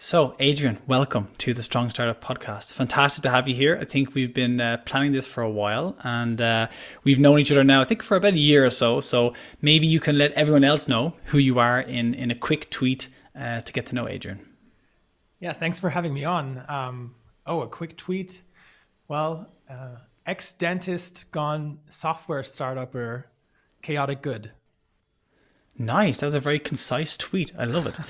So, Adrian, welcome to the Strong Startup Podcast. Fantastic to have you here. I think we've been uh, planning this for a while and uh, we've known each other now, I think, for about a year or so. So, maybe you can let everyone else know who you are in, in a quick tweet uh, to get to know Adrian. Yeah, thanks for having me on. Um, oh, a quick tweet. Well, uh, ex dentist gone software startupper, chaotic good. Nice. That was a very concise tweet. I love it.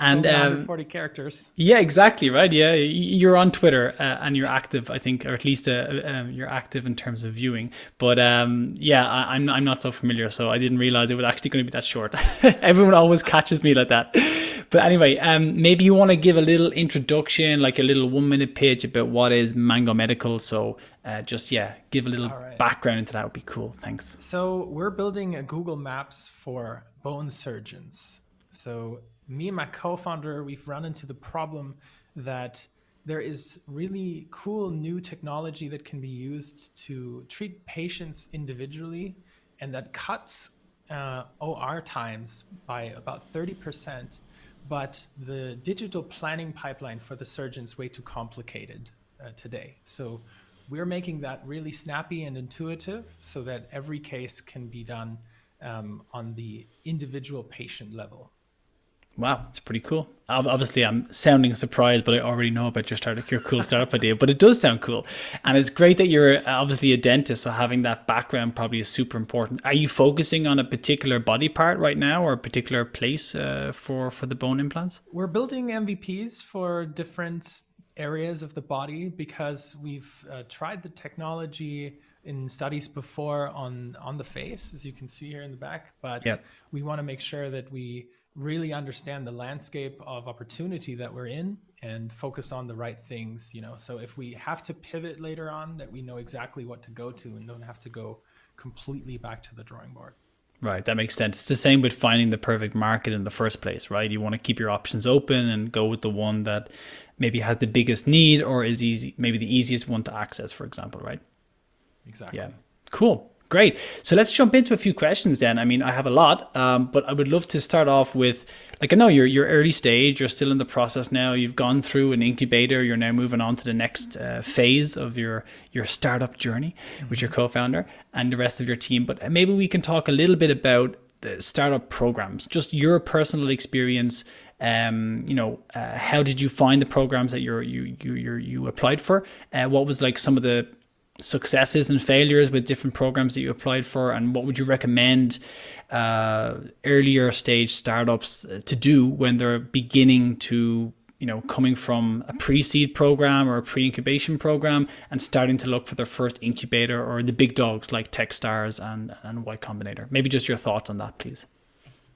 And um, 40 characters. Yeah, exactly. Right. Yeah, you're on Twitter uh, and you're active. I think, or at least uh, um, you're active in terms of viewing. But um, yeah, I, am I'm, I'm not so familiar, so I didn't realize it was actually going to be that short. Everyone always catches me like that. But anyway, um, maybe you want to give a little introduction, like a little one minute pitch about what is Mango Medical. So uh, just yeah, give a little right. background into that would be cool. Thanks. So we're building a Google Maps for bone surgeons. So me and my co-founder, we've run into the problem that there is really cool new technology that can be used to treat patients individually, and that cuts uh, OR times by about 30%. But the digital planning pipeline for the surgeons way too complicated uh, today. So we're making that really snappy and intuitive so that every case can be done um, on the individual patient level. Wow, it's pretty cool. Obviously, I'm sounding surprised, but I already know about your startup, your cool startup idea. But it does sound cool, and it's great that you're obviously a dentist, so having that background probably is super important. Are you focusing on a particular body part right now, or a particular place uh, for for the bone implants? We're building MVPs for different areas of the body because we've uh, tried the technology in studies before on on the face, as you can see here in the back. But yep. we want to make sure that we really understand the landscape of opportunity that we're in and focus on the right things you know so if we have to pivot later on that we know exactly what to go to and don't have to go completely back to the drawing board right that makes sense it's the same with finding the perfect market in the first place right you want to keep your options open and go with the one that maybe has the biggest need or is easy maybe the easiest one to access for example right exactly yeah cool Great. So let's jump into a few questions then. I mean, I have a lot, um, but I would love to start off with, like, I know you're you're early stage. You're still in the process now. You've gone through an incubator. You're now moving on to the next uh, phase of your your startup journey mm-hmm. with your co-founder and the rest of your team. But maybe we can talk a little bit about the startup programs, just your personal experience. Um, you know, uh, how did you find the programs that you're, you you you you applied for? Uh, what was like some of the successes and failures with different programs that you applied for and what would you recommend uh, earlier stage startups to do when they're beginning to you know coming from a pre-seed program or a pre-incubation program and starting to look for their first incubator or the big dogs like techstars and and y combinator? Maybe just your thoughts on that please.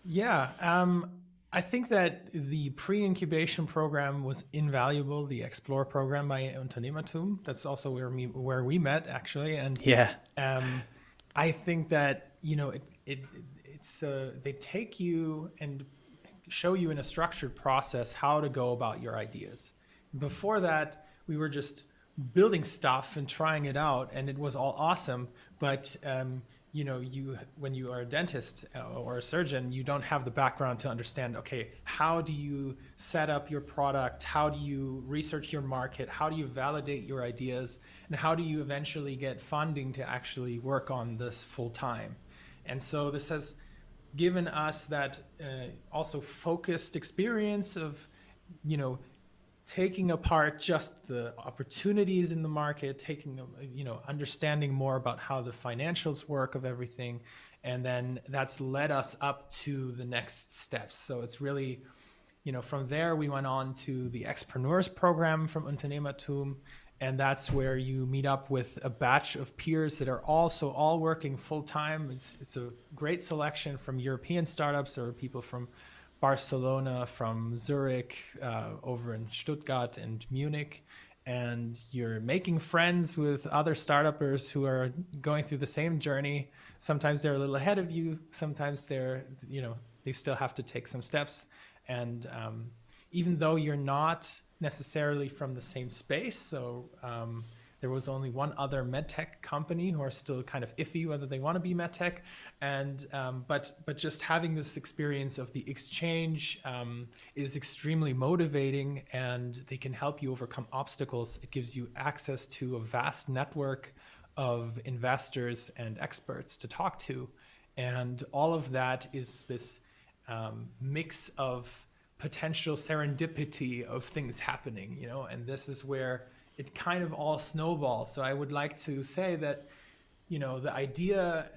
Yeah um, I think that the pre-incubation program was invaluable. The XPLORE program by UnternehmerTUM. That's also where we where we met actually. And yeah, um, I think that you know it, it it's uh, they take you and show you in a structured process how to go about your ideas. Before that, we were just building stuff and trying it out, and it was all awesome. But um, you know you when you are a dentist uh, or a surgeon you don't have the background to understand okay how do you set up your product? How do you research your market? How do you validate your ideas? And how do you eventually get funding to actually work on this full time? And so this has given us that uh, also focused experience of you know taking apart just the opportunities in the market, taking you know understanding more about how the financials work of everything, and then that's led us up to the next steps. So it's really you know from there we went on to the Xpreneurs program from UnternehmerTUM. And that's where you meet up with a batch of peers that are also all working full time. It's, it's a great selection from European startups. Are people from Barcelona, from Zurich, uh, over in Stuttgart and Munich, and you're making friends with other startuppers who are going through the same journey. Sometimes they're a little ahead of you. Sometimes they're, you know, they still have to take some steps. And um, even though you're not necessarily from the same space, so um, There was only one other medtech company who are still kind of iffy whether they want to be medtech, and um, but but just having this experience of the exchange um, is extremely motivating, and they can help you overcome obstacles. It gives you access to a vast network of investors and experts to talk to, and all of that is this um, mix of potential serendipity of things happening, you know, and this is where it kind of all snowballs. So I would like to say that, you know, the idea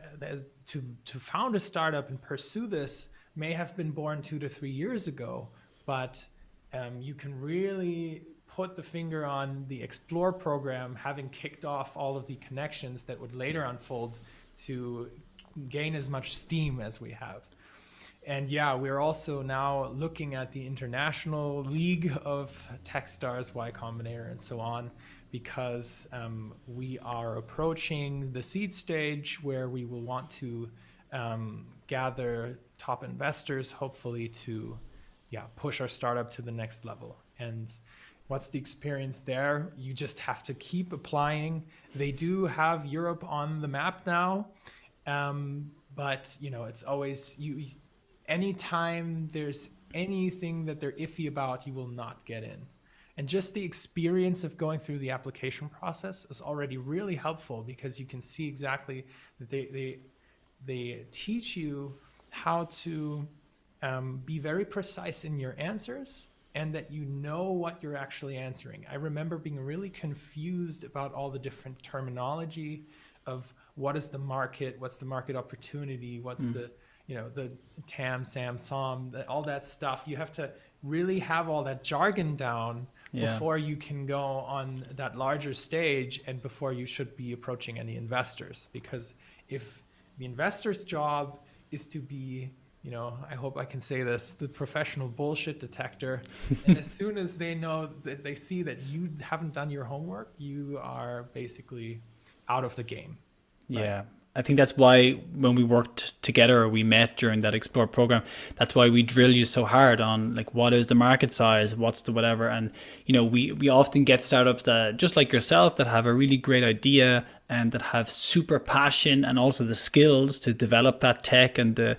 to to found a startup and pursue this may have been born two to three years ago, but um, you can really put the finger on the XPLORE program, having kicked off all of the connections that would later unfold to gain as much steam as we have and yeah, we're also now looking at the international league of Techstars, Y Combinator, and so on, because um, we are approaching the seed stage where we will want to um, gather top investors, hopefully to yeah push our startup to the next level. And what's the experience there? You just have to keep applying. They do have Europe on the map now. Um, but you know it's always you anytime there's anything that they're iffy about, you will not get in. And just the experience of going through the application process is already really helpful because you can see exactly that they they they teach you how to um, be very precise in your answers and that you know what you're actually answering. I remember being really confused about all the different terminology of what is the market, what's the market opportunity, what's mm. the you know the tam sam som all that stuff you have to really have all that jargon down yeah. before you can go on that larger stage and before you should be approaching any investors because if the investor's job is to be you know i hope i can say this the professional bullshit detector and as soon as they know that they see that you haven't done your homework you are basically out of the game right? yeah I think that's why when we worked together or we met during that XPLORE program, that's why we drill you so hard on like what is the market size, what's the whatever. And you know, we we often get startups that just like yourself that have a really great idea and that have super passion and also the skills to develop that tech and the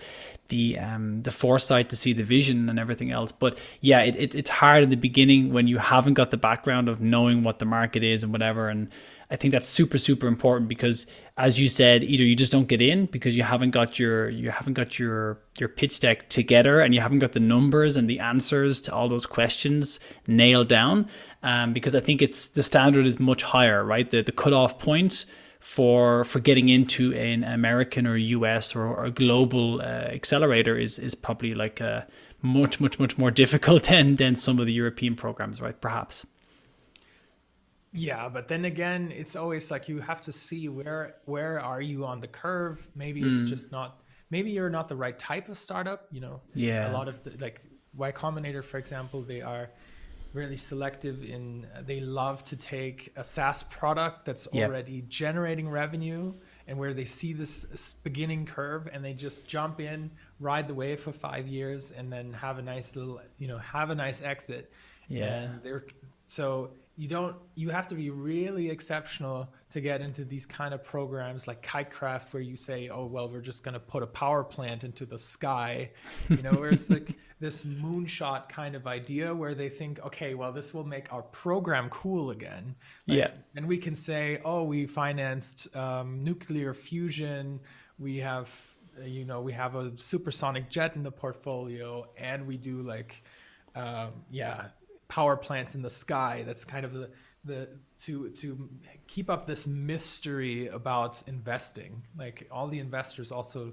the um the foresight to see the vision and everything else. But yeah, it, it it's hard in the beginning when you haven't got the background of knowing what the market is and whatever and I think that's super super important because as you said either you just don't get in because you haven't got your you haven't got your your pitch deck together and you haven't got the numbers and the answers to all those questions nailed down. Um, because I think it's the standard is much higher right? The the cutoff point for for getting into an American or US or, or a global uh, accelerator is is probably like a much much much more difficult than than some of the European programs right? Perhaps yeah, but then again, it's always like you have to see where where are you on the curve. Maybe mm. it's just not. Maybe you're not the right type of startup. You know. Yeah. A lot of the, like Y Combinator, for example, they are really selective in. They love to take a SaaS product that's yep. already generating revenue and where they see this beginning curve and they just jump in, ride the wave for five years, and then have a nice little, you know, have a nice exit. Yeah. And they're so you don't you have to be really exceptional to get into these kind of programs like Kitekraft where you say oh well we're just going to put a power plant into the sky. You know where it's like this moonshot kind of idea where they think okay well this will make our program cool again. Like, yeah. and we can say oh we financed um, nuclear fusion. We have you know we have a supersonic jet in the portfolio and we do like um, yeah power plants in the sky. That's kind of the the to to keep up this mystery about investing. Like all the investors also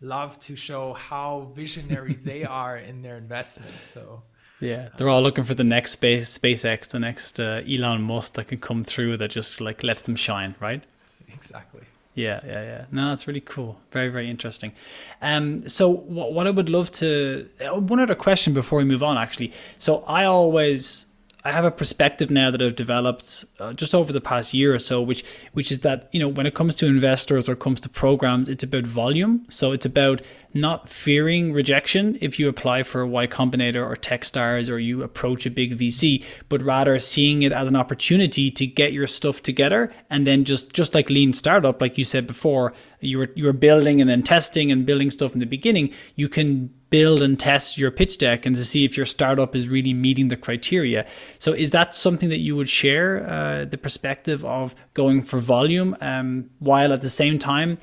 love to show how visionary they are in their investments. So yeah, they're all looking for the next space SpaceX, the next uh, Elon Musk that can come through that just like lets them shine, right? Exactly. Yeah, yeah, yeah. No, that's really cool. Very, very interesting. Um, so what, what I would love to uh, one other question before we move on, actually. So I always I have a perspective now that I've developed uh, just over the past year or so, which which is that you know when it comes to investors or comes to programs, it's about volume. So it's about not fearing rejection if you apply for Y Combinator or TechStars or you approach a big VC, but rather seeing it as an opportunity to get your stuff together and then just just like lean startup, like you said before, you were you were building and then testing and building stuff in the beginning. You can build and test your pitch deck and to see if your startup is really meeting the criteria. So, is that something that you would share uh, the perspective of going for volume um, while at the same time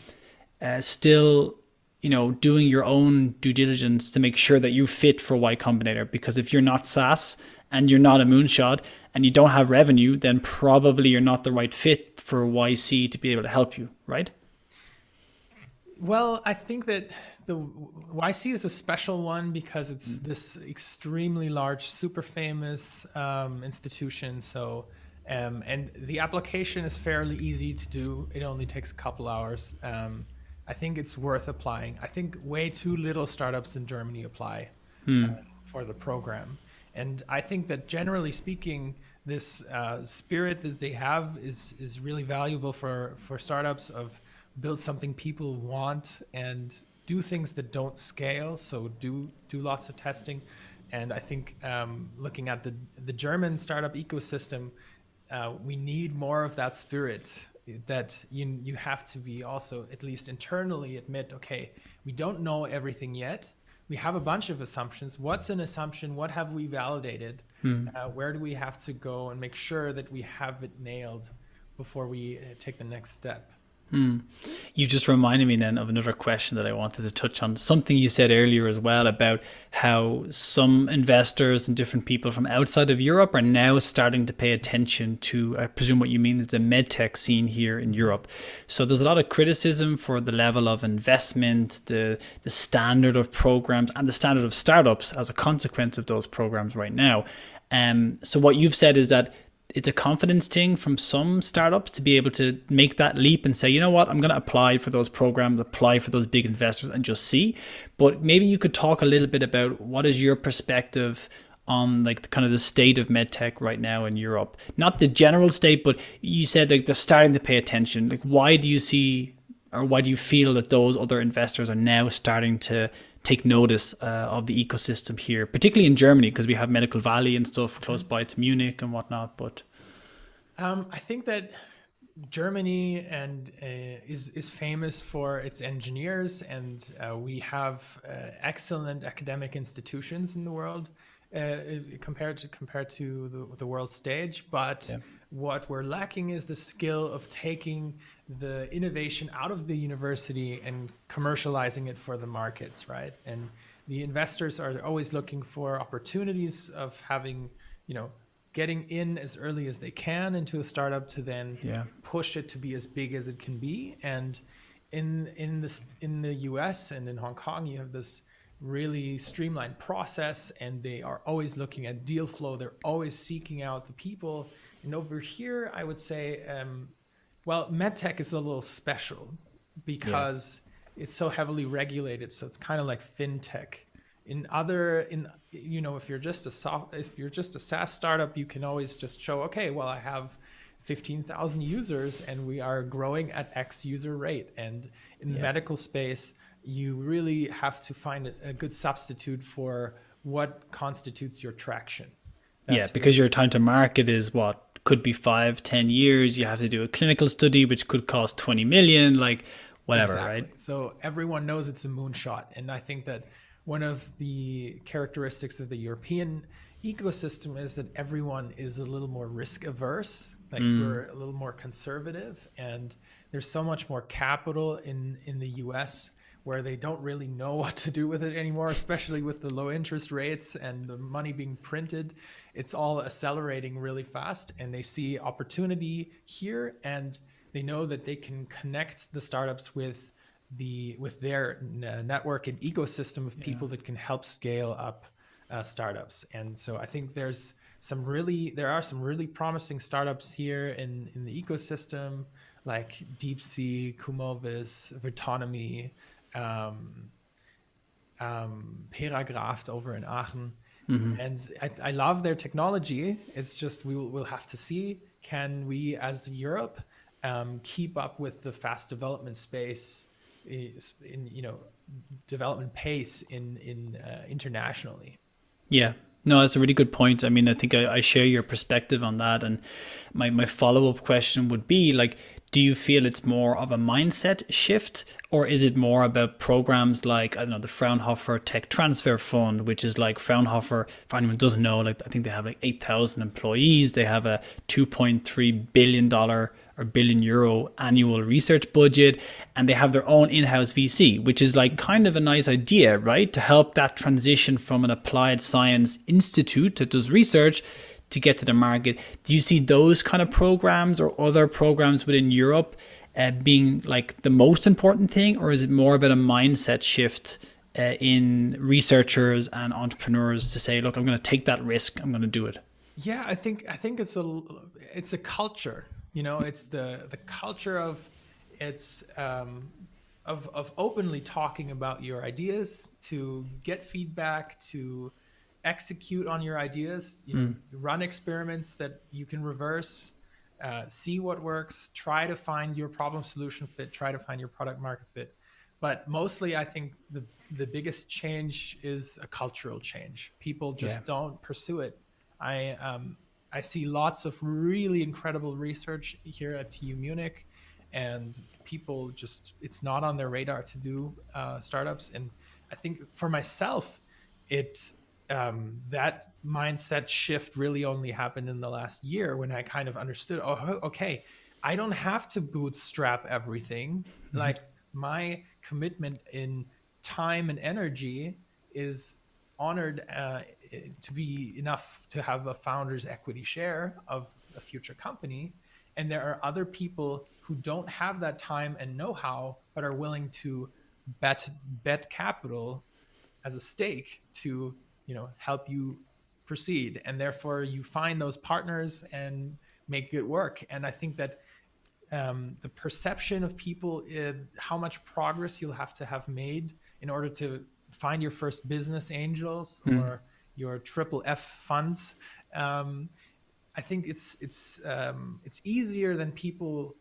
uh, still, you know, doing your own due diligence to make sure that you fit for Y Combinator? Because if you're not SaaS and you're not a moonshot and you don't have revenue, then probably you're not the right fit for YC to be able to help you, right? Well, I think that the YC is a special one because it's mm. this extremely large, super famous um, institution. So, um, and the application is fairly easy to do. It only takes a couple hours. Um, I think it's worth applying. I think way too little startups in Germany apply hmm. uh, for the program, and I think that generally speaking, this uh, spirit that they have is is really valuable for for startups of build something people want and do things that don't scale. So do do lots of testing, and I think um, looking at the the German startup ecosystem, uh, we need more of that spirit. That you you have to be also at least internally admit, okay, we don't know everything yet. We have a bunch of assumptions. What's an assumption? What have we validated? Hmm. Uh, where do we have to go and make sure that we have it nailed before we uh, take the next step? Hmm. You just reminded me then of another question that I wanted to touch on. Something you said earlier as well about how some investors and different people from outside of Europe are now starting to pay attention to, I presume what you mean is the medtech scene here in Europe. So there's a lot of criticism for the level of investment, the the standard of programs, and the standard of startups as a consequence of those programs right now. Um, so what you've said is that it's a confidence thing from some startups to be able to make that leap and say, you know what, I'm going to apply for those programs, apply for those big investors, and just see. But maybe you could talk a little bit about what is your perspective on like the, kind of the state of medtech right now in Europe. Not the general state, but you said like they're starting to pay attention. Like, why do you see or why do you feel that those other investors are now starting to take notice uh, of the ecosystem here, particularly in Germany, because we have Medical Valley and stuff close by to Munich and whatnot. But um, I think that Germany and uh, is is famous for its engineers, and uh, we have uh, excellent academic institutions in the world uh, compared to compared to the, the world stage. But yeah. what we're lacking is the skill of taking the innovation out of the university and commercializing it for the markets, right? And the investors are always looking for opportunities of having, you know, getting in as early as they can into a startup to then yeah. push it to be as big as it can be. And in in this in the US and in Hong Kong, you have this really streamlined process and they are always looking at deal flow. They're always seeking out the people. And over here, I would say um, well, medtech is a little special because yeah. it's so heavily regulated. So it's kind of like fintech. In other, in you know, if you're just a soft, if you're just a SaaS startup, you can always just show, okay, well, I have 15,000 users and we are growing at X user rate. And in the medical space, you really have to find a, a good substitute for what constitutes your traction. That's yeah, because really- your time to market is what could be five, ten years. You have to do a clinical study, which could cost 20 million, like whatever, exactly. right? So everyone knows it's a moonshot. And I think that one of the characteristics of the European ecosystem is that everyone is a little more risk averse. Like mm. we're a little more conservative. And there's so much more capital in, in the US where they don't really know what to do with it anymore, especially with the low interest rates and the money being printed. It's all accelerating really fast, and they see opportunity here, and they know that they can connect the startups with the with their network and ecosystem of people yeah. that can help scale up uh, startups. And so I think there's some really there are some really promising startups here in in the ecosystem like DeepSea, Kumovis, Vertonomy, um, um, Peragraft over in Aachen. Mm-hmm. And I, I, love their technology. It's just we will, we'll have to see can we as Europe um, keep up with the fast development space in you know development pace in in uh, internationally. Yeah, no, that's a really good point. I mean, I think I, I share your perspective on that. And my, my follow up question would be like, do you feel it's more of a mindset shift or is it more about programs like i don't know the fraunhofer tech transfer fund which is like fraunhofer if anyone doesn't know like i think they have like 8000 employees. They have a 2.3 billion dollar or billion euro annual research budget and they have their own in-house VC which is like kind of a nice idea right? To help that transition from an applied science institute that does research to get to the market. Do you see those kind of programs or other programs within Europe uh, being like the most important thing or is it more about a mindset shift uh, in researchers and entrepreneurs to say look I'm going to take that risk. I'm going to do it yeah I think I think it's a it's a culture you know, it's the the culture of it's um, of of openly talking about your ideas to get feedback to execute on your ideas. You know, mm. run experiments that you can reverse. Uh, see what works. Try to find your problem solution fit. Try to find your product market fit. But mostly, I think the the biggest change is a cultural change. People just yeah. don't pursue it. I um, I see lots of really incredible research here at TU Munich, and people just it's not on their radar to do uh, startups. And I think for myself, it um, that mindset shift really only happened in the last year when I kind of understood. Oh, okay, I don't have to bootstrap everything. Mm-hmm. Like my commitment in time and energy is honored uh, to be enough to have a founder's equity share of a future company. And there are other people who don't have that time and know-how, but are willing to bet bet capital as a stake to you know help you proceed. And therefore, you find those partners and make it work. And I think that um, the perception of people, uh, how much progress you'll have to have made in order to find your first business angels mm. or your triple F funds. Um, I think it's it's um, it's easier than people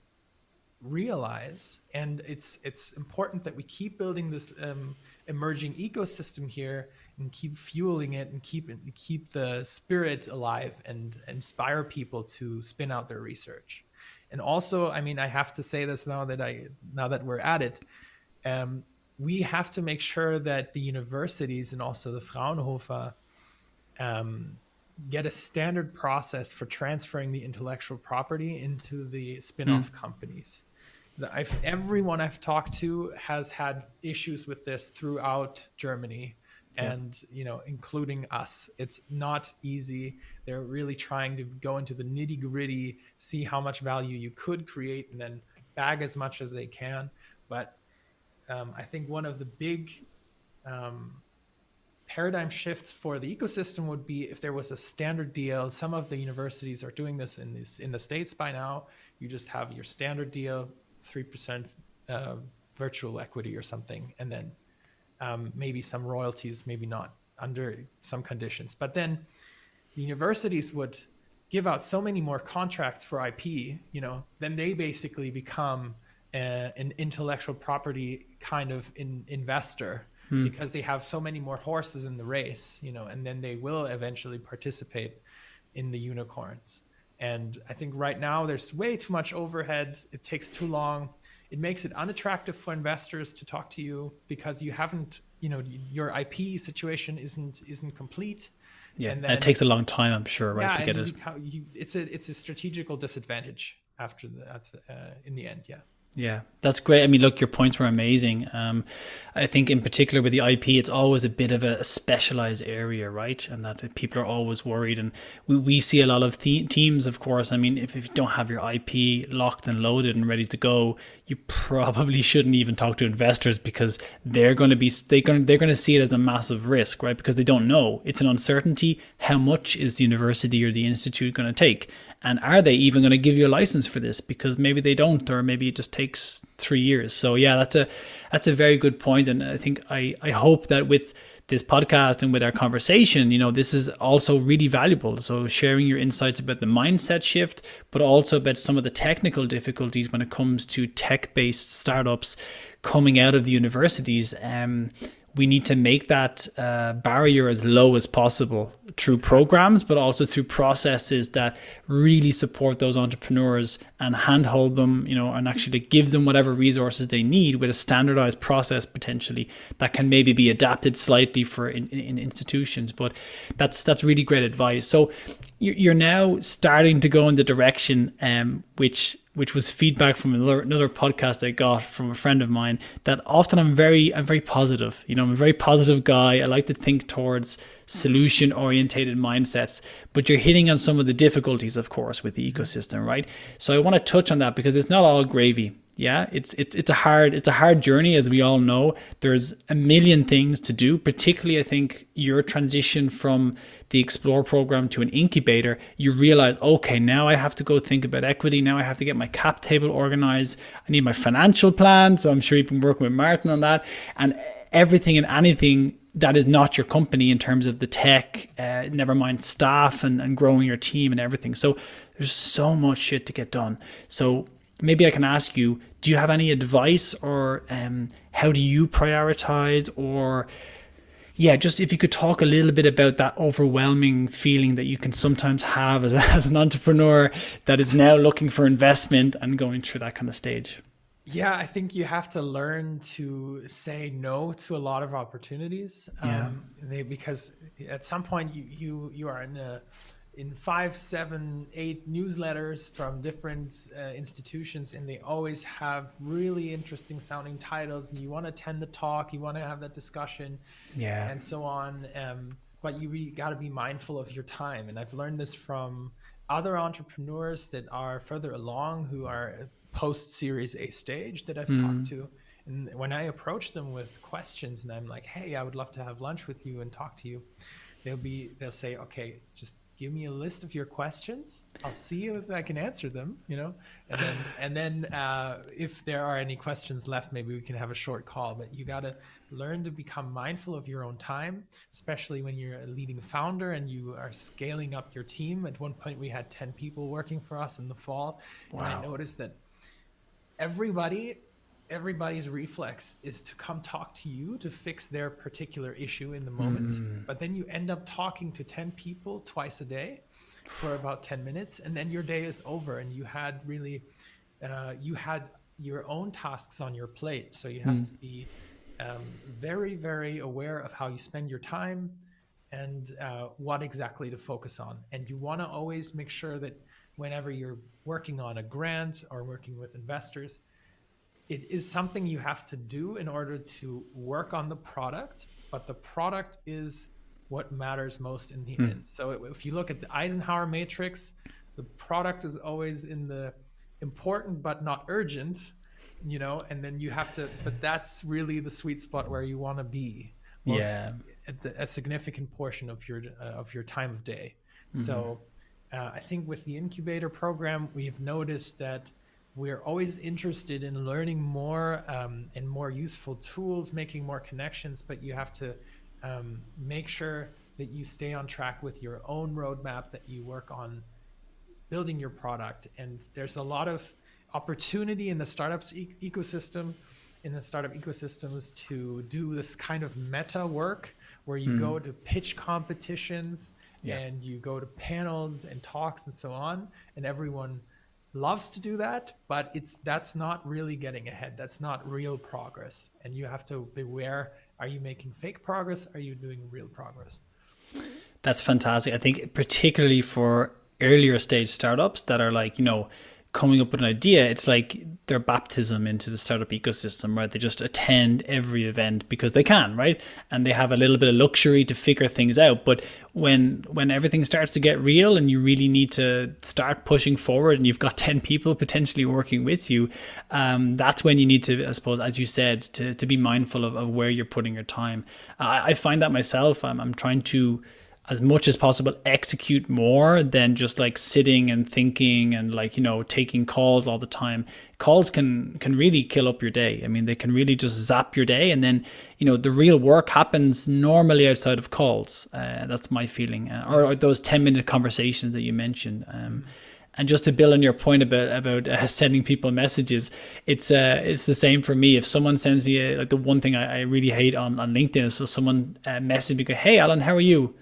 realize, and it's it's important that we keep building this um, emerging ecosystem here and keep fueling it and keep keep the spirit alive and inspire people to spin out their research. And also, I mean, I have to say this now that I now that we're at it. Um, we have to make sure that the universities and also the Fraunhofer um, get a standard process for transferring the intellectual property into the spin-off mm. companies. I've, everyone I've talked to has had issues with this throughout Germany, and you know, including us. It's not easy. They're really trying to go into the nitty gritty, see how much value you could create, and then bag as much as they can. But um, I think one of the big um, paradigm shifts for the ecosystem would be if there was a standard deal. Some of the universities are doing this in this in the states by now. You just have your standard deal, three percent uh, virtual equity or something, and then um, maybe some royalties, maybe not under some conditions. But then the universities would give out so many more contracts for IP. You know, then they basically become a, uh, an intellectual property kind of in, investor hmm. because they have so many more horses in the race, you know, and then they will eventually participate in the unicorns. And I think right now there's way too much overhead. It takes too long. It makes it unattractive for investors to talk to you because you haven't, you know, your IP situation isn't isn't complete. Yeah, and, then, and it takes a long time, I'm sure, right, yeah, to get it. You, it's a it's a strategical disadvantage after that uh, in the end. Yeah. Yeah, that's great. I mean, look, your points were amazing. Um, I think, in particular, with the IP, it's always a bit of a, specialized area, right? And that people are always worried. And we, we see a lot of th- teams, of course. I mean, if, if you don't have your IP locked and loaded and ready to go, you probably shouldn't even talk to investors because they're going to be they going they're going to see it as a massive risk, right? Because they don't know. It's an uncertainty. How much is the university or the institute going to take? And are they even going to give you a license for this? Because maybe they don't, or maybe it just takes three years. So yeah, that's a that's a very good point, and I think I I hope that with this podcast and with our conversation, you know, this is also really valuable. So sharing your insights about the mindset shift, but also about some of the technical difficulties when it comes to tech-based startups coming out of the universities. Um, we need to make that uh, barrier as low as possible through programs, but also through processes that really support those entrepreneurs and handhold them, you know, and actually give them whatever resources they need with a standardized process potentially that can maybe be adapted slightly for in, in institutions. But that's that's really great advice. So you're now starting to go in the direction um, which which was feedback from another another podcast I got from a friend of mine that often I'm very I'm very positive. You know, I'm a very positive guy. I like to think towards solution orientated mindsets, but you're hitting on some of the difficulties of course with the ecosystem, right? So I want to touch on that because it's not all gravy yeah it's it's it's a hard it's a hard journey as we all know. There's a million things to do particularly i think your transition from the XPLORE program to an incubator. You realize okay now i have to go think about equity. Now i have to get my cap table organized. I need my financial plan. So i'm sure you've been working with martin on that. And everything and anything that is not your company in terms of the tech, uh, never mind staff and, and growing your team and everything. So there's so much shit to get done. So maybe I can ask you do you have any advice or um, how do you prioritize or yeah just if you could talk a little bit about that overwhelming feeling that you can sometimes have as, as an entrepreneur that is now looking for investment and going through that kind of stage yeah i think you have to learn to say no to a lot of opportunities yeah. um, they, because at some point you you you are in a in five, seven, eight newsletters from different uh, institutions, and they always have really interesting sounding titles. And you want to attend the talk, you want to have that discussion, yeah, and so on. Um, but you really got to be mindful of your time. And I've learned this from other entrepreneurs that are further along, who are post Series A stage that I've mm. talked to. And when I approach them with questions, and I'm like, "Hey, I would love to have lunch with you and talk to you," they'll be they'll say, "Okay, just give me a list of your questions. I'll see if I can answer them, you know, and then and then uh, if there are any questions left, maybe we can have a short call. But you got to learn to become mindful of your own time, especially when you're a leading founder and you are scaling up your team. At one point, we had ten people working for us in the fall, wow. and I noticed that everybody everybody's reflex is to come talk to you to fix their particular issue in the moment. Mm. But then you end up talking to 10 people twice a day for about 10 minutes, and then your day is over, and you had really, uh, you had your own tasks on your plate. So you have mm. to be um, very, very aware of how you spend your time and uh, what exactly to focus on. And you want to always make sure that whenever you're working on a grant or working with investors, it is something you have to do in order to work on the product, but the product is what matters most in the mm. end. So if you look at the Eisenhower matrix, the product is always in the important but not urgent, you know, and then you have to, but that's really the sweet spot where you want to be. Most, yeah. The, a significant portion of your uh, of your time of day. Mm-hmm. So uh, I think with the incubator program, we've noticed that we're always interested in learning more um, and more useful tools, making more connections, but you have to um, make sure that you stay on track with your own roadmap, that you work on building your product. And there's a lot of opportunity in the startups e- ecosystem, in the startup ecosystems to do this kind of meta work where you mm. go to pitch competitions yeah. and you go to panels and talks and so on, and everyone loves to do that, but it's that's not really getting ahead. That's not real progress. And you have to beware are you making fake progress? Are you doing real progress? That's fantastic. I think particularly for earlier stage startups that are like, you know, coming up with an idea, it's like their baptism into the startup ecosystem, right? They just attend every event because they can, right? And they have a little bit of luxury to figure things out. But when when everything starts to get real and you really need to start pushing forward and you've got 10 people potentially working with you, um, that's when you need to, I suppose, as you said, to, to be mindful of, of where you're putting your time. I, I find that myself. I'm, I'm trying to as much as possible execute more than just like sitting and thinking and like you know taking calls all the time. Calls can can really kill up your day. I mean they can really just zap your day. And then you know the real work happens normally outside of calls. Uh, that's my feeling. Uh, or, or, those 10 minute conversations that you mentioned. Um, and just to build on your point about about uh, sending people messages, it's uh, it's the same for me. If someone sends me a, like the one thing I, I really hate on, on LinkedIn is so someone uh, messages me, go, "Hey, Alan, how are you?"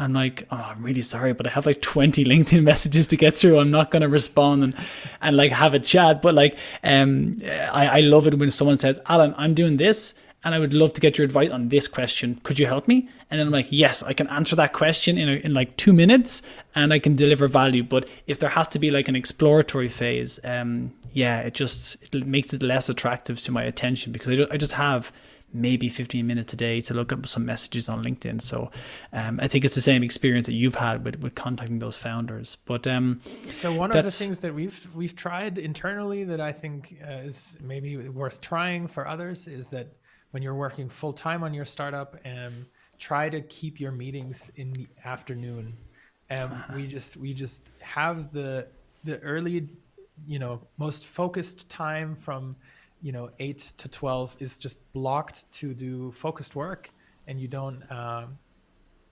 I'm like, oh, I'm really sorry, but I have like 20 LinkedIn messages to get through. I'm not going to respond and, and like have a chat. But like, um, I, I love it when someone says, Alan, I'm doing this and I would love to get your advice on this question. Could you help me? And then I'm like, yes, I can answer that question in, a, in like two minutes and I can deliver value. But if there has to be like an exploratory phase, um, yeah, it just it makes it less attractive to my attention because I just, I just have maybe 15 minutes a day to look up some messages on LinkedIn. So um, I think it's the same experience that you've had with, with contacting those founders. But um, so one of the things that we've we've tried internally that I think uh, is maybe worth trying for others is that when you're working full time on your startup, um, try to keep your meetings in the afternoon. Um, we just we just have the the early, you know, most focused time from you know, eight to 12 is just blocked to do focused work and you don't, um,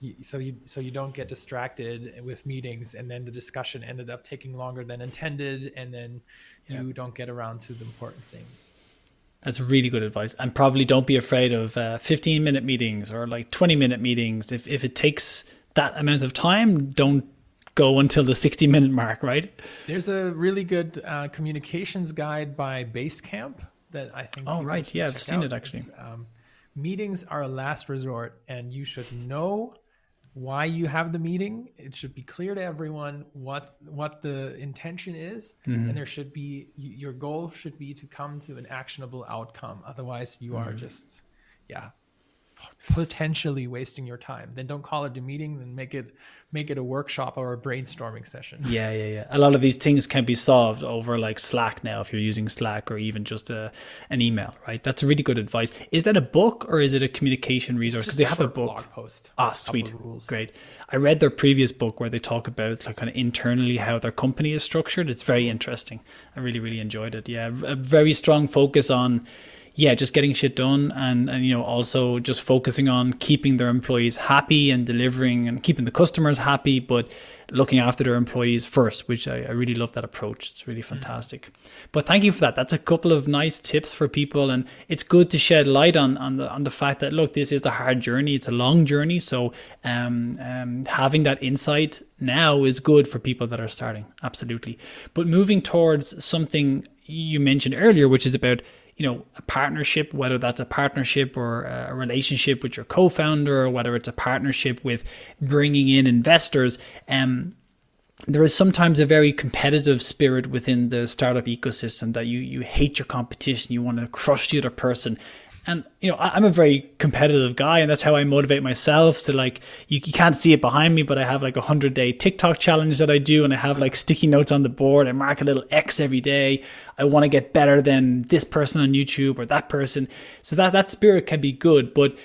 you, so you, so you don't get distracted with meetings and then the discussion ended up taking longer than intended. And then yeah. you don't get around to the important things. That's really good advice. And probably don't be afraid of uh, 15 minute meetings or like 20 minute meetings. If, if it takes that amount of time, don't go until the 60 minute mark, right? There's a really good uh, communications guide by Basecamp that I think. Oh right, yeah, I've seen out. it actually. Um, meetings are a last resort, and you should know why you have the meeting. It should be clear to everyone what what the intention is, mm-hmm. and there should be your goal should be to come to an actionable outcome. Otherwise, you mm-hmm. are just yeah potentially wasting your time. Then don't call it a meeting. Then make it make it a workshop or a brainstorming session. Yeah, yeah, yeah. A lot of these things can be solved over like Slack now if you're using Slack or even just a, an email, right? That's a really good advice. Is that a book or is it a communication resource? Because they have a book. Blog post. Ah, sweet. Great. I read their previous book where they talk about like kind of internally how their company is structured. It's very interesting. I really, really enjoyed it. Yeah, a very strong focus on yeah, just getting shit done and, and, you know, also just focusing on keeping their employees happy and delivering and keeping the customers happy, but looking after their employees first, which I, I really love that approach. It's really fantastic. Mm. But thank you for that. That's a couple of nice tips for people. And it's good to shed light on, on the, on the fact that, look, this is a hard journey. It's a long journey. So, um, um, having that insight now is good for people that are starting. Absolutely. But moving towards something you mentioned earlier, which is about you know a partnership whether that's a partnership or a relationship with your co-founder or whether it's a partnership with bringing in investors um there is sometimes a very competitive spirit within the startup ecosystem that you you hate your competition you want to crush the other person and you know i'm a very competitive guy and that's how i motivate myself to like you, you can't see it behind me but i have like a 100 day tiktok challenge that i do and i have like sticky notes on the board. I mark a little x every day. I want to get better than this person on youtube or that person. So that that spirit can be good but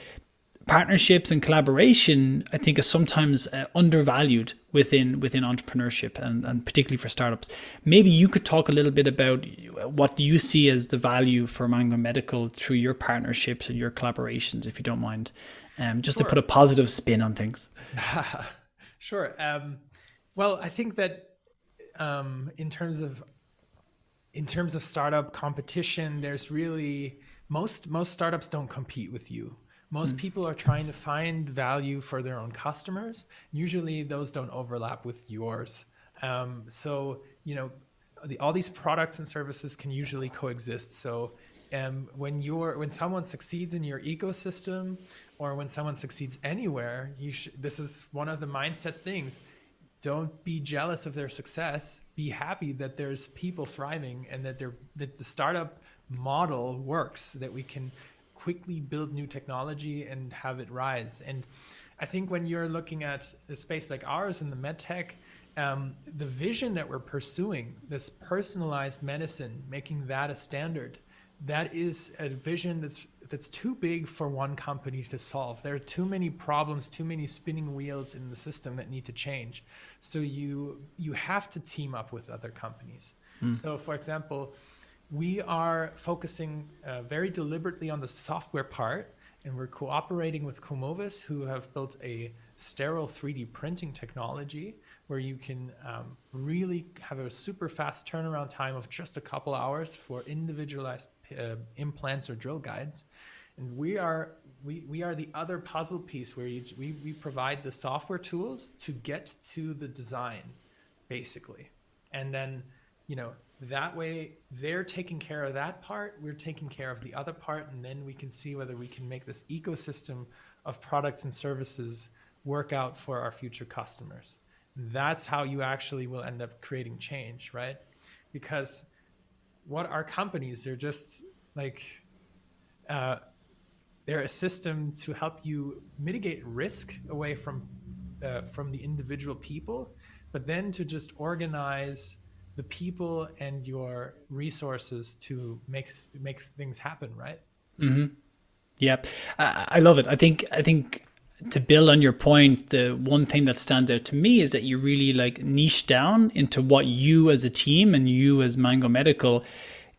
partnerships and collaboration, I think, is sometimes uh, undervalued within within entrepreneurship and, and particularly for startups. Maybe you could talk a little bit about what you see as the value for Mango Medical through your partnerships and your collaborations, if you don't mind, um, just sure. to put a positive spin on things. sure. Um, well, I think that um, in terms of in terms of startup competition, there's really most most startups don't compete with you most mm. people are trying to find value for their own customers. Usually, those don't overlap with yours. Um, so, you know, the, all these products and services can usually coexist. So, um, when you're when someone succeeds in your ecosystem, or when someone succeeds anywhere, you sh- this is one of the mindset things. Don't be jealous of their success. Be happy that there's people thriving and that they're that the startup model works. That we can quickly build new technology and have it rise. And I think when you're looking at a space like ours in the medtech, um, the vision that we're pursuing, this personalized medicine, making that a standard, that is a vision that's that's too big for one company to solve. There are too many problems, too many spinning wheels in the system that need to change. So you you have to team up with other companies. Mm. So for example, we are focusing uh, very deliberately on the software part and we're cooperating with Kumovis, who have built a sterile 3D printing technology where you can um, really have a super fast turnaround time of just a couple hours for individualized uh, implants or drill guides. And we are we, we are the other puzzle piece where you, we, we provide the software tools to get to the design, basically. And then, you know, that way they're taking care of that part, we're taking care of the other part, and then we can see whether we can make this ecosystem of products and services work out for our future customers that's how you actually will end up creating change, right? Because what are companies? They're just like uh, they're a system to help you mitigate risk away from uh, from the individual people, but then to just organize the people and your resources to make makes things happen, right? Mm-hmm. Yep, I, I love it. I think I think to build on your point, the one thing that stands out to me is that you really like niche down into what you as a team and you as Mango Medical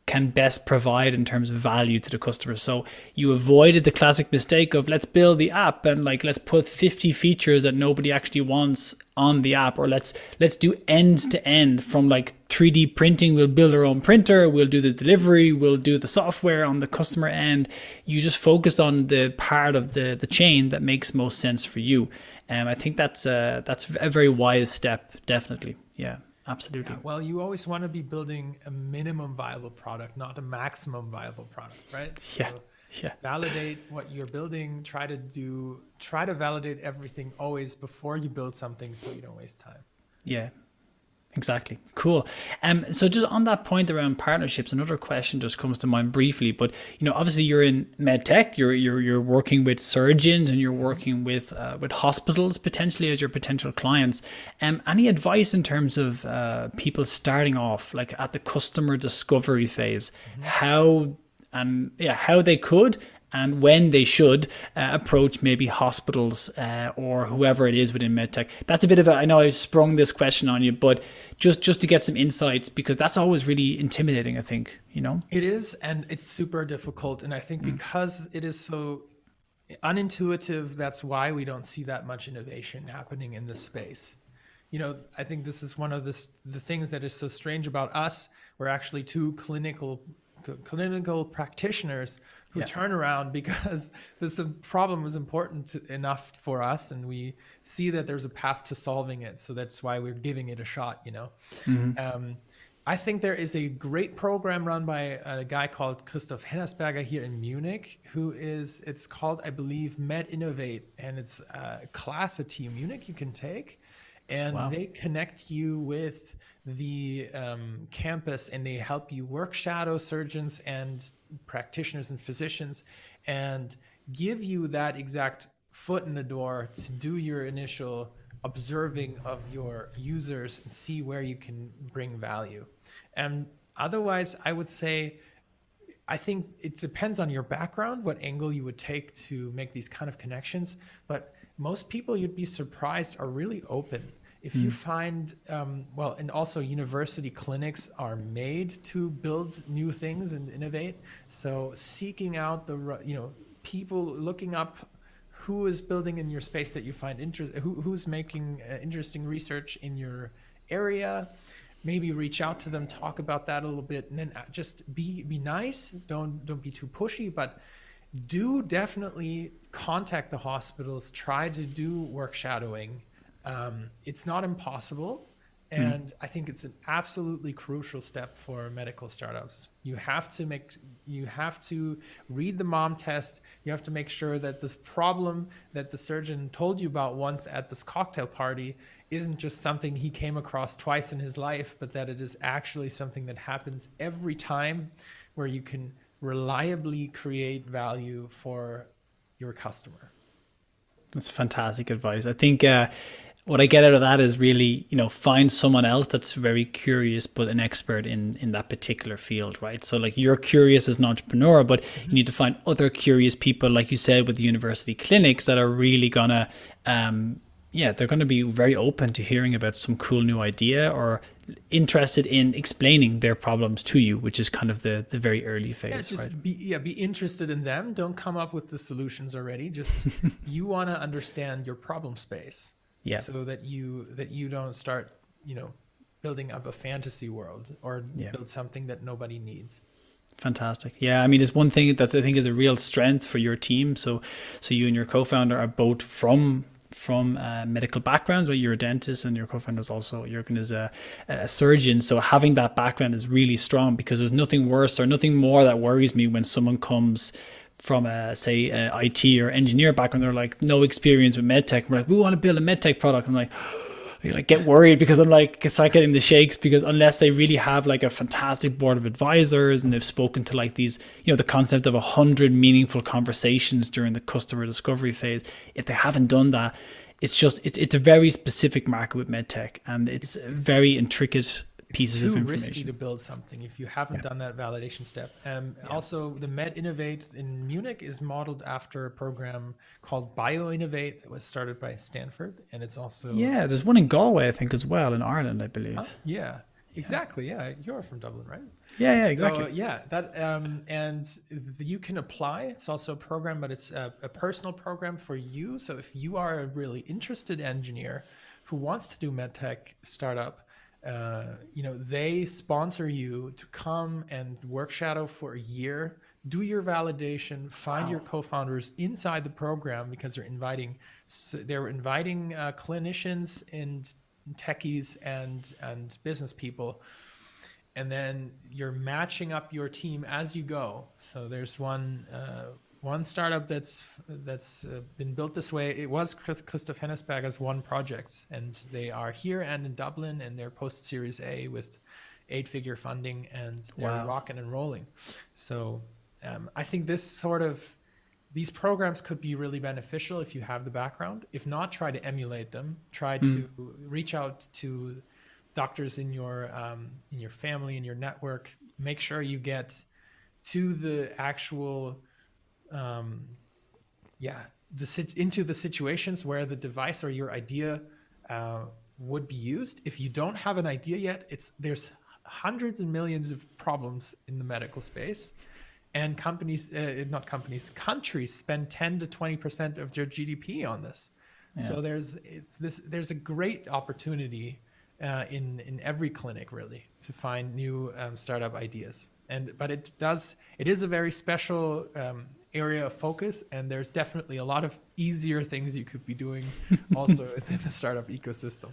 can best provide in terms of value to the customer. So you avoided the classic mistake of let's build the app and like let's put 50 features that nobody actually wants on the app or let's let's do end to end from like 3D printing, we'll build our own printer, we'll do the delivery, we'll do the software on the customer end. You just focus on the part of the the chain that makes most sense for you. And um, I think that's a, that's a very wise step, definitely. Yeah. Absolutely. Yeah, well, you always want to be building a minimum viable product, not a maximum viable product, right? Yeah. So yeah. Validate what you're building. Try to do. Try to validate everything always before you build something, so you don't waste time. Yeah, Exactly. Cool. Um, so just on that point around partnerships, another question just comes to mind briefly. But you know, obviously you're in medtech. You're you're you're working with surgeons and you're working with uh, with hospitals potentially as your potential clients. Um, any advice in terms of uh, people starting off, like at the customer discovery phase, mm-hmm. how and yeah, how they could and when they should uh, approach maybe hospitals uh, or whoever it is within medtech. That's a bit of a, I know I sprung this question on you, but just just to get some insights because that's always really intimidating. I think you know it is, and it's super difficult. And I think mm. because it is so unintuitive, that's why we don't see that much innovation happening in this space. You know, I think this is one of the the things that is so strange about us. We're actually two clinical clinical practitioners who yeah. turn around because this problem was important to, enough for us and we see that there's a path to solving it so that's why we're giving it a shot you know mm-hmm. um, i think there is a great program run by a guy called christoph hennersperger here in munich who is it's called i believe medinnovate and it's a class at tu munich you can take and wow. they connect you with the um, campus and they help you work shadow surgeons and practitioners and physicians and give you that exact foot in the door to do your initial observing of your users and see where you can bring value. And otherwise, I would say, I think it depends on your background, what angle you would take to make these kind of connections. But most people you'd be surprised are really open if mm. you hmm. find um, well and also university clinics are made to build new things and innovate so seeking out the you know people looking up who is building in your space that you find interest who, who's making uh, interesting research in your area maybe reach out to them talk about that a little bit and then uh, just be be nice. Don't don't be too pushy but do definitely contact the hospitals. Try to do work shadowing. Um, it's not impossible. Hmm. And. I think it's an absolutely crucial step for medical startups. You have to make, you have to read the mom test. You have to make sure that this problem that the surgeon told you about once at this cocktail party isn't just something he came across twice in his life, but that it is actually something that happens every time where you can reliably create value for your customer. That's fantastic advice. I think uh, what I get out of that is really, you know, find someone else that's very curious but an expert in in that particular field, right? So like you're curious as an entrepreneur, but mm-hmm. you need to find other curious people, like you said, with the university clinics that are really gonna um yeah, they're to be very open to hearing about some cool new idea or interested in explaining their problems to you, which is kind of the the very early phase. Yeah, just right? be yeah, be interested in them. Don't come up with the solutions already. Just you want to understand your problem space yeah. so that you that you don't start you know building up a fantasy world or yeah. build something that nobody needs fantastic yeah i mean it's one thing that i think is a real strength for your team so so you and your co-founder are both from from uh, medical backgrounds, where you're a dentist and your co-founder is also Jürgen is a, a, surgeon. So having that background is really strong because there's nothing worse or nothing more that worries me when someone comes from a say a IT or engineer background, they're like no experience with medtech. We're like, we want to build a medtech product. I'm like, I like get worried because I'm like start getting the shakes because unless they really have like a fantastic board of advisors and they've spoken to like these, you know, the concept of a hundred meaningful conversations during the customer discovery phase, if they haven't done that, it's just it's it's a very specific market with medtech and it's, it's very intricate pieces of information. Too risky to build something if you haven't yeah. done that validation step. Um, yeah. Also, the MedInnovate in Munich is modeled after a program called BioInnovate that was started by Stanford, and it's also yeah. There's one in Galway, I think, as well in Ireland, I believe. Uh, yeah, exactly. Yeah, you're from Dublin, right? Yeah, yeah, exactly. So, yeah, that um, and the, you can apply. It's also a program, but it's a, a personal program for you. So if you are a really interested engineer who wants to do medtech startup uh, you know, they sponsor you to come and work shadow for a year, do your validation, find wow. your co-founders inside the program because they're inviting they're inviting uh, clinicians and techies and and business people and then you're matching up your team as you go so there's one uh, one startup that's that's uh, been built this way. It was Christoph Hennersperger's one project, and they are here and in Dublin, and they're post Series A with eight-figure funding, and they're wow. rocking and rolling. So um, I think this sort of these programs could be really beneficial if you have the background. If not, try to emulate them. Try mm. to reach out to doctors in your um, in your family in your network. Make sure you get to the actual um, yeah, the into the situations where the device or your idea uh, would be used. If you don't have an idea yet, it's there's hundreds and millions of problems in the medical space, and companies, uh, not companies, countries spend 10 to 20 percent of their GDP on this. Yeah. So there's this there's a great opportunity uh, in in every clinic really to find new um, startup ideas. And but it does it is a very special um, area of focus and there's definitely a lot of easier things you could be doing also within the startup ecosystem.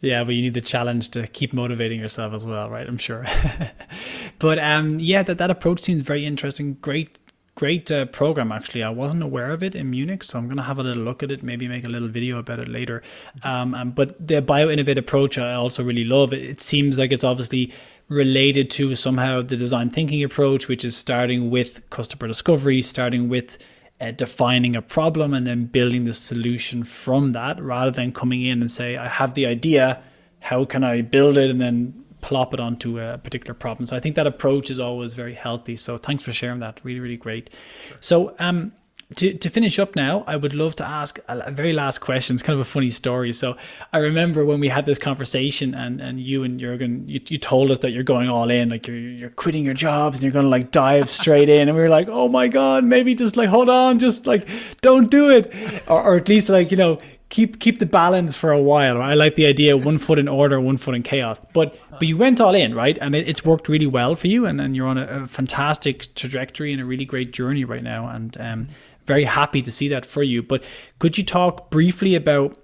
Yeah but you need the challenge to keep motivating yourself as well right? I'm sure. But um yeah that, that approach seems very interesting. Great great uh, program actually. I wasn't aware of it in munich so i'm going to have a little look at it maybe make a little video about it later. Um, um, but the bio innovate approach i also really love it. It seems like it's obviously related to somehow the design thinking approach, which is starting with customer discovery, starting with uh, defining a problem and then building the solution from that rather than coming in and say, I have the idea, how can I build it? And then plop it onto a particular problem. So I think that approach is always very healthy. So thanks for sharing that. Really, really great. So um to, to finish up now, I would love to ask a, very last question. It's kind of a funny story. So I remember when we had this conversation and, and you and Jürgen, you, you told us that you're going all in, like you're, you're quitting your jobs and you're going to like dive straight in. And we were like, oh my God, maybe just like, hold on, just like, don't do it. Or, or at least like, you know, keep keep the balance for a while. Right? I like the idea one foot in order, one foot in chaos. But but you went all in, right? And it, it's worked really well for you, and, and you're on a, a, fantastic trajectory and a really great journey right now. And um, very happy to see that for you. But could you talk briefly about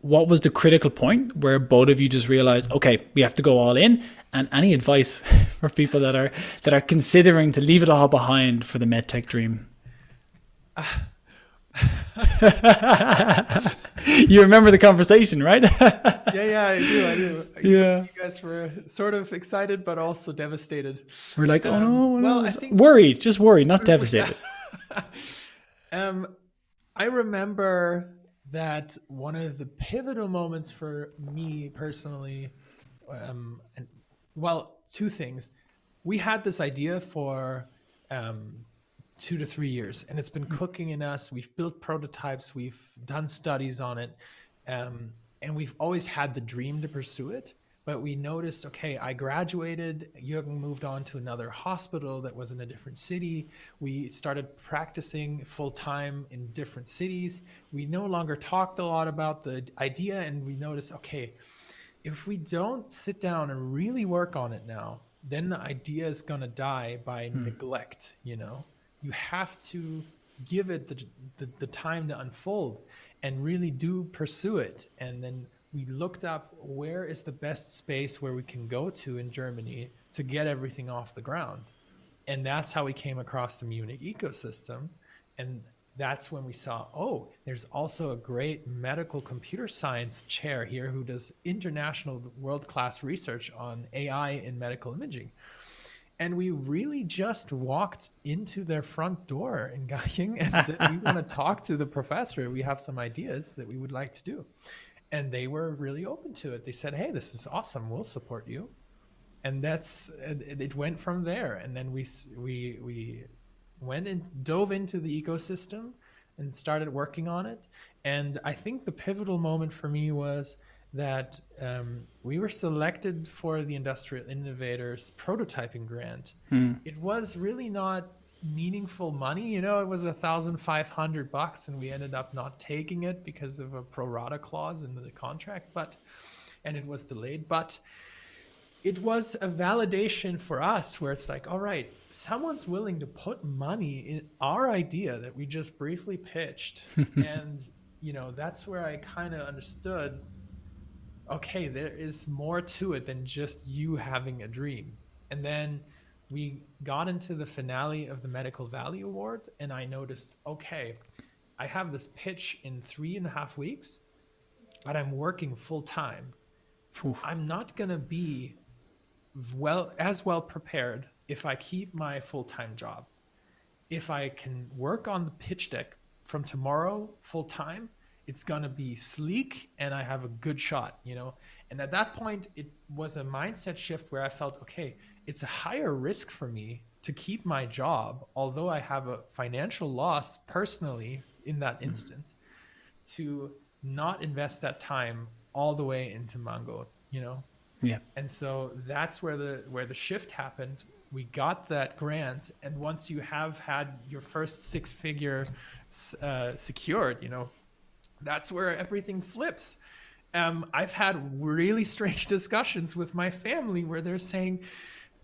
what was the critical point where both of you just realized, okay, we have to go all in? And any advice for people that are that are considering to leave it all behind for the medtech dream? you remember the conversation, right? yeah, yeah, I do. I do. Yeah, you guys were sort of excited, but also devastated. We're like, oh no, um, well, I think worried, just worried, not devastated. um, I remember that one of the pivotal moments for me personally, um, and well, two things. We had this idea for um, two to three years, and it's been cooking in us. We've built prototypes, we've done studies on it, um, and we've always had the dream to pursue it but we noticed okay i graduated. Jürgen moved on to another hospital that was in a different city. We started practicing full-time in different cities. We no longer talked a lot about the idea and we noticed okay if we don't sit down and really work on it now then the idea is going to die by hmm. neglect you know you have to give it the, the, the time to unfold and really do pursue it and then we looked up where is the best space where we can go to in Germany to get everything off the ground. And that's how we came across the Munich ecosystem. And that's when we saw, oh, there's also a great medical computer science chair here who does international world class research on AI in medical imaging. And we really just walked into their front door in Garching and said, we want to talk to the professor. We have some ideas that we would like to do and they were really open to it. They said, "Hey, this is awesome. We'll support you." And that's it, it went from there. And then we we we went and dove into the ecosystem and started working on it. And I think the pivotal moment for me was that um, we were selected for the Industrial Innovators prototyping grant. Hmm. It was really not meaningful money. You know, it was a thousand five hundred bucks, and we ended up not taking it because of a pro rata clause in the contract. But and it was delayed. But it was a validation for us where it's like, all right, someone's willing to put money in our idea that we just briefly pitched, and you know that's where I kind of understood. Okay, there is more to it than just you having a dream, and then we got into the finale of the Medical Valley Award, and I noticed, okay, I have this pitch in three and a half weeks, but I'm working full time. I'm not gonna be well as well prepared if I keep my full time job. If I can work on the pitch deck from tomorrow full time, it's gonna be sleek and I have a good shot, you know. And at that point, it was a mindset shift where I felt, okay, it's a higher risk for me to keep my job, although I have a financial loss personally in that mm-hmm. instance, to not invest that time all the way into Mango, you know? Yeah. And so that's where the where the shift happened. We got that grant, and once you have had your first six figure uh, secured, you know, that's where everything flips. Um, I've had really strange discussions with my family where they're saying,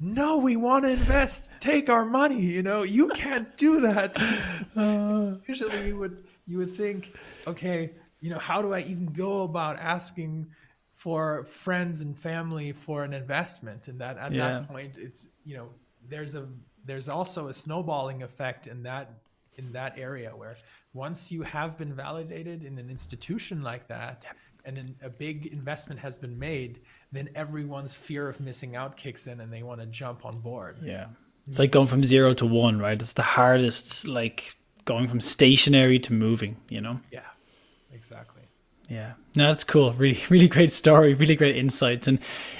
no, we want to invest. Take our money. You know, you can't do that. Uh, usually, you would you would think, okay, you know, how do I even go about asking for friends and family for an investment? And that at yeah. that point, it's you know, there's a there's also a snowballing effect in that in that area where once you have been validated in an institution like that, and then a big investment has been made, then everyone's fear of missing out kicks in and they want to jump on board. Yeah. It's like going from zero to one, right? It's the hardest, like going from stationary to moving, you know? Yeah, exactly. Yeah, no, that's cool. Really, really great story. Really great insights, and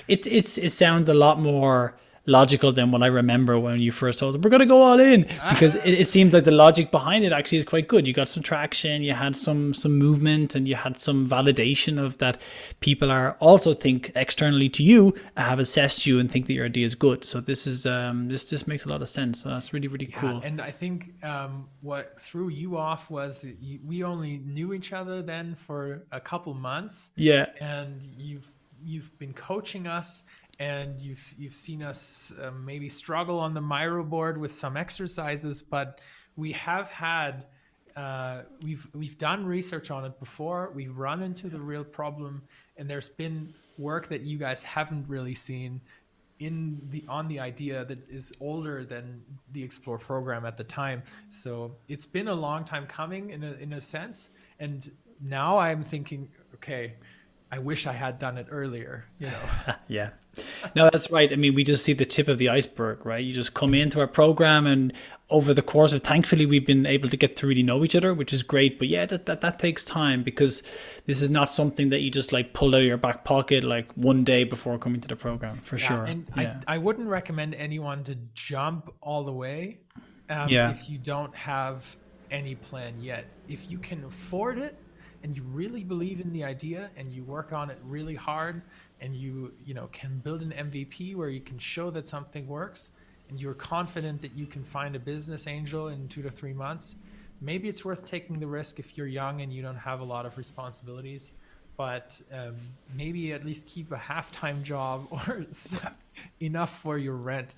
it it's it sounds a lot more logical than what I remember when you first told them we're going to go all in because it, it seems like the logic behind it actually is quite good. You got some traction, you had some some movement, and you had some validation of that people are also think externally to you have assessed you and think that your idea is good. So this is um this just makes a lot of sense. So that's really really yeah, cool. And I think um, what threw you off was you, we only knew each other then for a couple months. Yeah, and you've you've been coaching us and you've you've seen us uh, maybe struggle on the Miro board with some exercises, but we have had uh, we've we've done research on it before. We've run into the real problem, and there's been work that you guys haven't really seen in the on the idea that is older than the XPLORE program at the time. So it's been a long time coming in a in a sense, and now I'm thinking, okay, I wish I had done it earlier, you know. yeah. No, that's right. I mean, we just see the tip of the iceberg, right? You just come into our program, and over the course of, thankfully, we've been able to get to really know each other, which is great. But yeah, that, that, that takes time because this is not something that you just like pulled out of your back pocket like one day before coming to the program, for yeah, sure. And yeah. I, I wouldn't recommend anyone to jump all the way um, Yeah. if you don't have any plan yet. If you can afford it and you really believe in the idea and you work on it really hard and you you know can build an MVP where you can show that something works and you're confident that you can find a business angel in 2 to 3 months, maybe it's worth taking the risk if you're young and you don't have a lot of responsibilities. But um, maybe at least keep a half-time job or enough for your rent.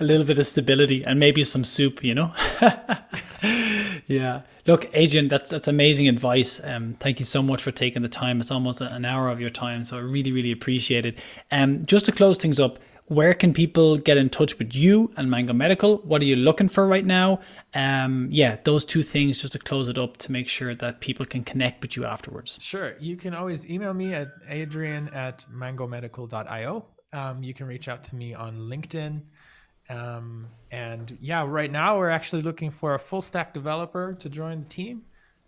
a little bit of stability and maybe some soup, you know? yeah. Look, Adrian, that's that's amazing advice. Um, thank you so much for taking the time. It's almost an hour of your time, so I really, really appreciate it. Um, just to close things up, where can people get in touch with you and Mango Medical? What are you looking for right now? Um, yeah, those two things just to close it up to make sure that people can connect with you afterwards. Sure. You can always email me at adrian at mangomedical.io. Um, you can reach out to me on LinkedIn. Um, and yeah, right now we're actually looking for a full stack developer to join the team.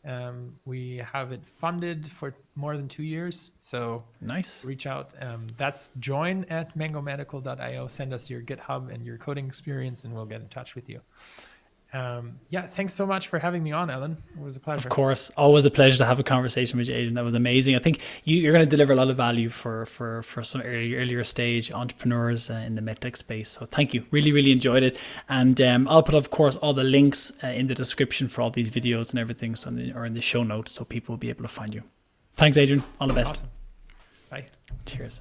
Um, we have it funded for more than two years. So Nice. reach out. Um, that's join at mangomedical.io. Send us your GitHub and your coding experience, and we'll get in touch with you. Um, yeah, thanks so much for having me on, Ellen. It was a pleasure. Of course, always a pleasure to have a conversation with you, Adrian. That was amazing. I think you, you're going to deliver a lot of value for for for some early, earlier stage entrepreneurs uh, in the medtech space. So thank you. Really, really enjoyed it. And um, I'll put, of course, all the links uh, in the description for all these videos and everything, so in the, or in the show notes, so people will be able to find you. Thanks, Adrian. All the best. Awesome. Bye. Cheers.